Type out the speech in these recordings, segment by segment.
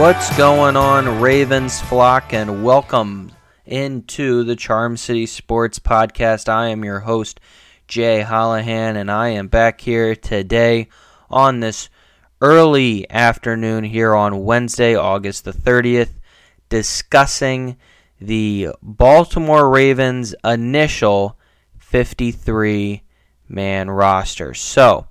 What's going on, Ravens flock, and welcome into the Charm City Sports Podcast. I am your host, Jay Hollahan, and I am back here today on this early afternoon here on Wednesday, August the 30th, discussing the Baltimore Ravens' initial 53 man roster. So,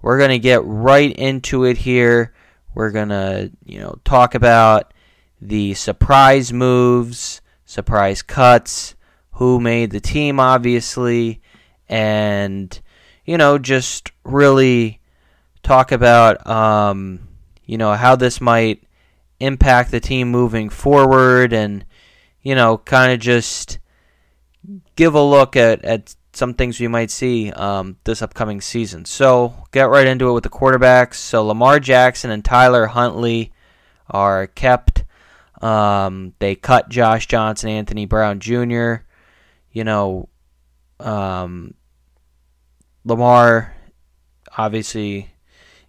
we're going to get right into it here. We're going to, you know, talk about the surprise moves, surprise cuts, who made the team obviously, and you know, just really talk about um, you know, how this might impact the team moving forward and you know, kind of just give a look at, at some things we might see um, this upcoming season. So, get right into it with the quarterbacks. So, Lamar Jackson and Tyler Huntley are kept. Um, they cut Josh Johnson, Anthony Brown Jr. You know, um, Lamar obviously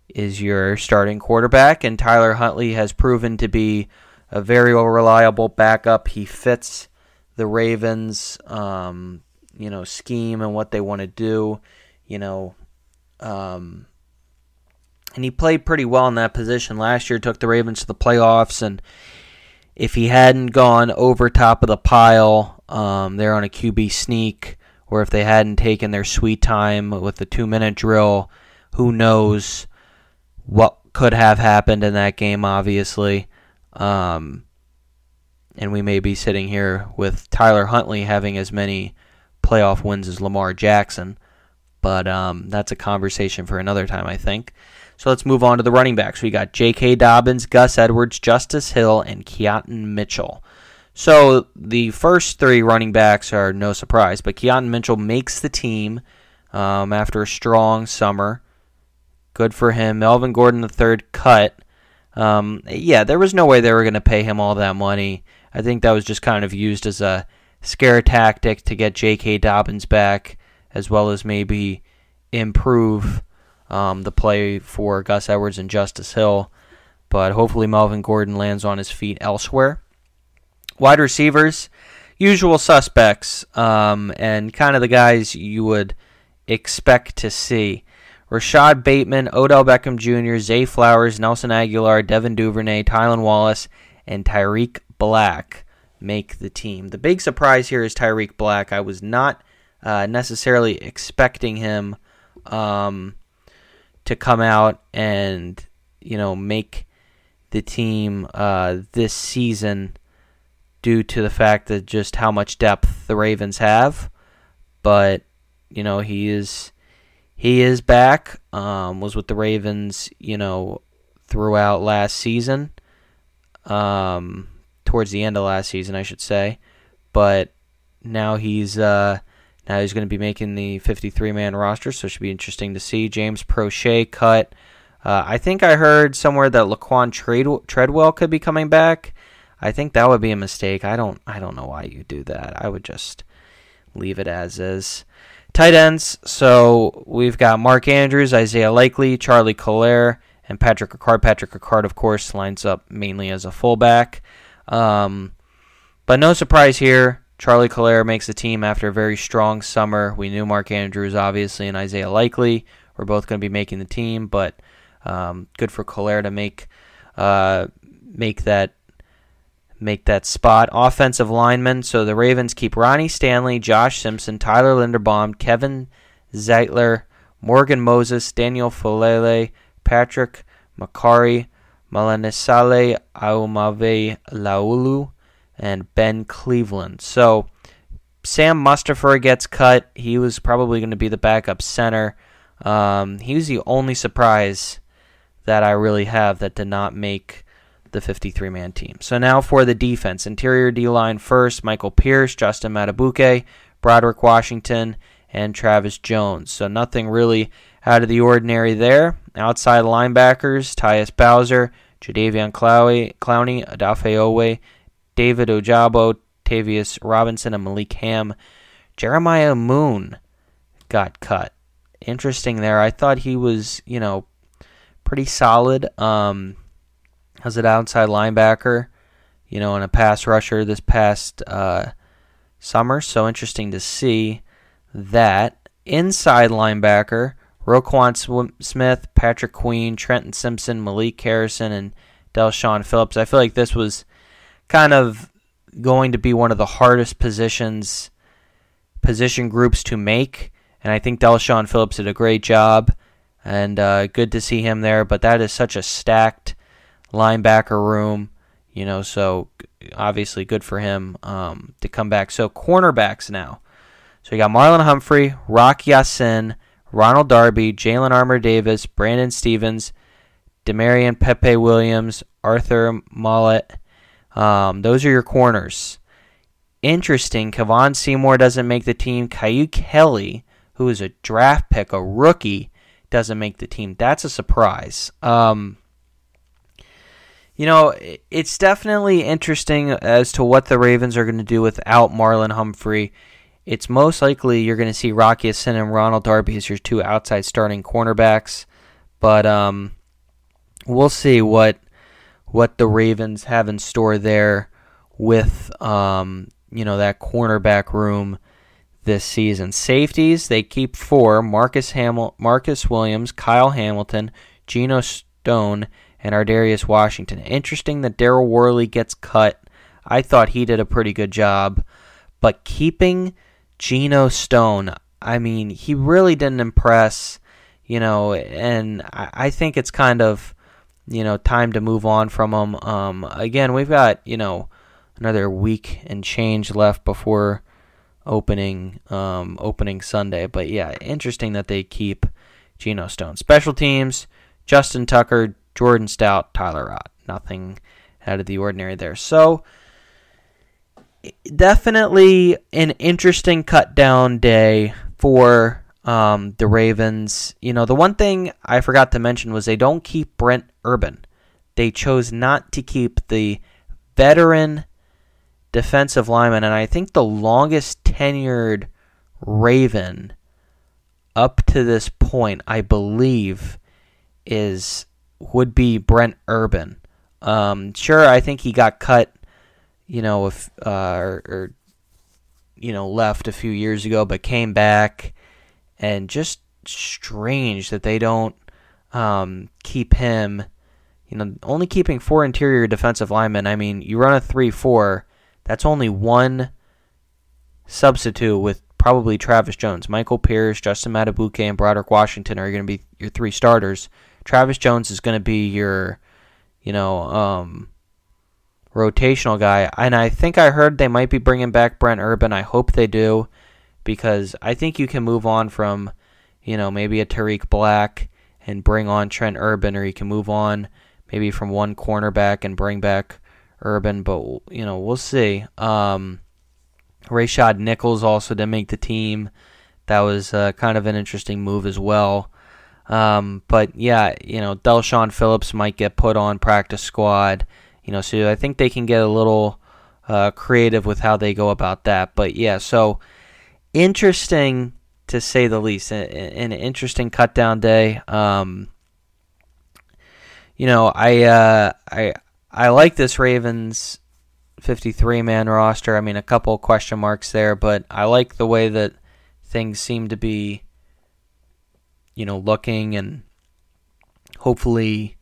is your starting quarterback, and Tyler Huntley has proven to be a very reliable backup. He fits the Ravens. Um, you know, scheme and what they want to do, you know, um, and he played pretty well in that position last year. Took the Ravens to the playoffs, and if he hadn't gone over top of the pile, um, they're on a QB sneak, or if they hadn't taken their sweet time with the two-minute drill, who knows what could have happened in that game? Obviously, um, and we may be sitting here with Tyler Huntley having as many playoff wins is Lamar Jackson. But um, that's a conversation for another time, I think. So let's move on to the running backs. We got J.K. Dobbins, Gus Edwards, Justice Hill, and Keaton Mitchell. So the first three running backs are no surprise, but Keaton Mitchell makes the team um, after a strong summer. Good for him. Melvin Gordon, the third cut. Um, yeah, there was no way they were going to pay him all that money. I think that was just kind of used as a scare tactic to get J.K. Dobbins back, as well as maybe improve um, the play for Gus Edwards and Justice Hill. But hopefully, Melvin Gordon lands on his feet elsewhere. Wide receivers, usual suspects, um, and kind of the guys you would expect to see. Rashod Bateman, Odell Beckham Jr., Zay Flowers, Nelson Agholor, Devin Duvernay, Tylan Wallace, and Tyreek Black make the team. The big surprise here is Tyreek Black. I was not uh, necessarily expecting him um, to come out and you know make the team uh, this season due to the fact that just how much depth the Ravens have. But you know he is he is back. Um, was with the Ravens, you know, throughout last season. Um, towards the end of last season, I should say. But now he's uh, now he's going to be making the 53 man roster, so it should be interesting to see. James Proche cut. Uh, I think I heard somewhere that Laquon Treadwell could be coming back. I think that would be a mistake. I don't I don't know why you do that. I would just leave it as is. Tight ends. So we've got Mark Andrews, Isaiah Likely, Charlie Kolar, and Patrick Ricard. Patrick Ricard, of course, lines up mainly as a fullback. Um, but no surprise here. Charlie Kolar makes the team after a very strong summer. We knew Mark Andrews, obviously, and Isaiah Likely were both going to be making the team, but um, good for Kolar to make uh, make that make that spot. Offensive linemen. So the Ravens keep Ronnie Stanley, Josh Simpson, Tyler Linderbaum, Kevin Zeitler, Morgan Moses, Daniel Faalele, Patrick Mekari, Malinesile Aumave Laulu, and Ben Cleveland. So Sam Mustipher gets cut. He was probably going to be the backup center. Um, he was the only surprise that I really have that did not make the 53 man team. So now for the defense. Interior D line first Michael Pierce, Justin Madubuike, Broderick Washington, and Travis Jones. So nothing really out of the ordinary there. Outside linebackers, Tyus Bowser, Jadeveon Clowney, Clowney Odafe Oweh, David Ojabo, Tavius Robinson, and Malik Hamm. Jeremiah Moon got cut. Interesting there. I thought he was, you know, pretty solid. Um, as an outside linebacker, you know, and a pass rusher this past uh, summer. So interesting to see that inside linebacker. Roquan Smith, Patrick Queen, Trenton Simpson, Malik Harrison, and Del'Shawn Phillips. I feel like this was kind of going to be one of the hardest positions, position groups to make. And I think Del'Shawn Phillips did a great job, and uh, good to see him there. But that is such a stacked linebacker room, you know. So obviously good for him um, to come back. So cornerbacks now. So you got Marlon Humphrey, Rock Ya-Sin, Ronald Darby, Jalyn Armour-Davis, Brandon Stephens, Damarion Pepe Williams, Arthur Maulet. Um, those are your corners. Interesting. Kevon Seymour doesn't make the team. Kyu Kelly, who is a draft pick, a rookie, doesn't make the team. That's a surprise. Um, you know, it's definitely interesting as to what the Ravens are going to do without Marlon Humphrey. It's most likely you're going to see Rocky Ya-Sin and Ronald Darby as your two outside starting cornerbacks, but um, we'll see what what the Ravens have in store there with um, you know that cornerback room this season. Safeties they keep four: Marcus Hamil- Marcus Williams, Kyle Hamilton, Geno Stone, and Ar'Darius Washington. Interesting that Daryl Worley gets cut. I thought he did a pretty good job, but keeping Geno Stone, I mean, he really didn't impress, you know, and I, I think it's kind of, you know, time to move on from him. Um, again, we've got, you know, another week and change left before opening um, opening Sunday. But yeah, interesting that they keep Geno Stone. Special teams, Justin Tucker, Jordan Stout, Tyler Ott. Nothing out of the ordinary there. So definitely an interesting cut down day for um, the Ravens. You know, the one thing I forgot to mention was they don't keep Brent Urban. They chose not to keep the veteran defensive lineman, and I think the longest tenured Raven up to this point, I believe, is would be Brent Urban. Um, sure, I think he got cut, you know, if uh, or, or you know left a few years ago, but came back, and just strange that they don't um, keep him. You know, only keeping four interior defensive linemen. I mean, you run a three-four. That's only one substitute with probably Travis Jones, Michael Pierce, Justin Madubuike, and Broderick Washington are going to be your three starters. Travis Jones is going to be your, you know, um, rotational guy. And I think I heard they might be bringing back Brent Urban. I hope they do because I think you can move on from, you know, maybe a Tariq Black and bring on Trent Urban, or you can move on maybe from one cornerback and bring back Urban. But you know, we'll see. Um, Rayshad Nichols also didn't make the team. That was uh, kind of an interesting move as well. Um, but yeah, you know, Del'Shawn Phillips might get put on practice squad. You know, so I think they can get a little uh, creative with how they go about that. But yeah, so interesting to say the least. An, interesting cut down day. Um, you know, I uh, I I like this Ravens 53 man roster. I mean, a couple question marks there, but I like the way that things seem to be you know, looking and hopefully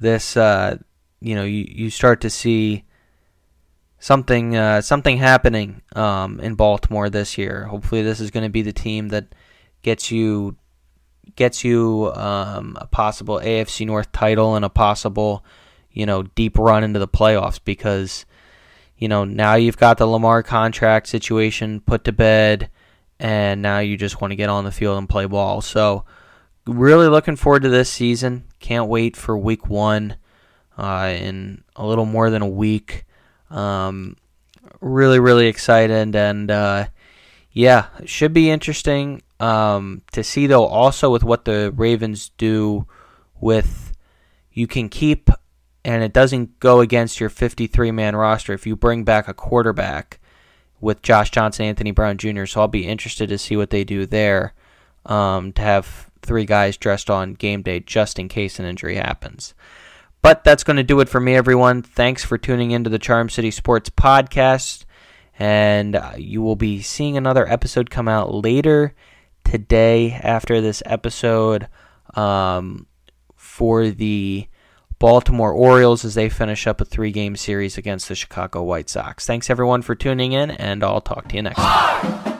this, uh, you know, you, you start to see something uh, something happening um, in Baltimore this year. Hopefully, this is going to be the team that gets you gets you um, a possible AFC North title and a possible you know deep run into the playoffs because you know now you've got the Lamar contract situation put to bed and now you just want to get on the field and play ball. So, really looking forward to this season. Can't wait for week one uh, in a little more than a week. Um, really, really excited, and uh, yeah, should be interesting um, to see though. Also, with what the Ravens do with you can keep, and it doesn't go against your 53 man roster if you bring back a quarterback with Josh Johnson, Anthony Brown Jr. So I'll be interested to see what they do there um, to have three guys dressed on game day just in case an injury happens. But that's going to do it for me, everyone. Thanks for tuning into the Charm City Sports Podcast. And uh, you will be seeing another episode come out later today after this episode um, for the Baltimore Orioles as they finish up a three game series against the Chicago White Sox. Thanks, everyone, for tuning in, and I'll talk to you next time.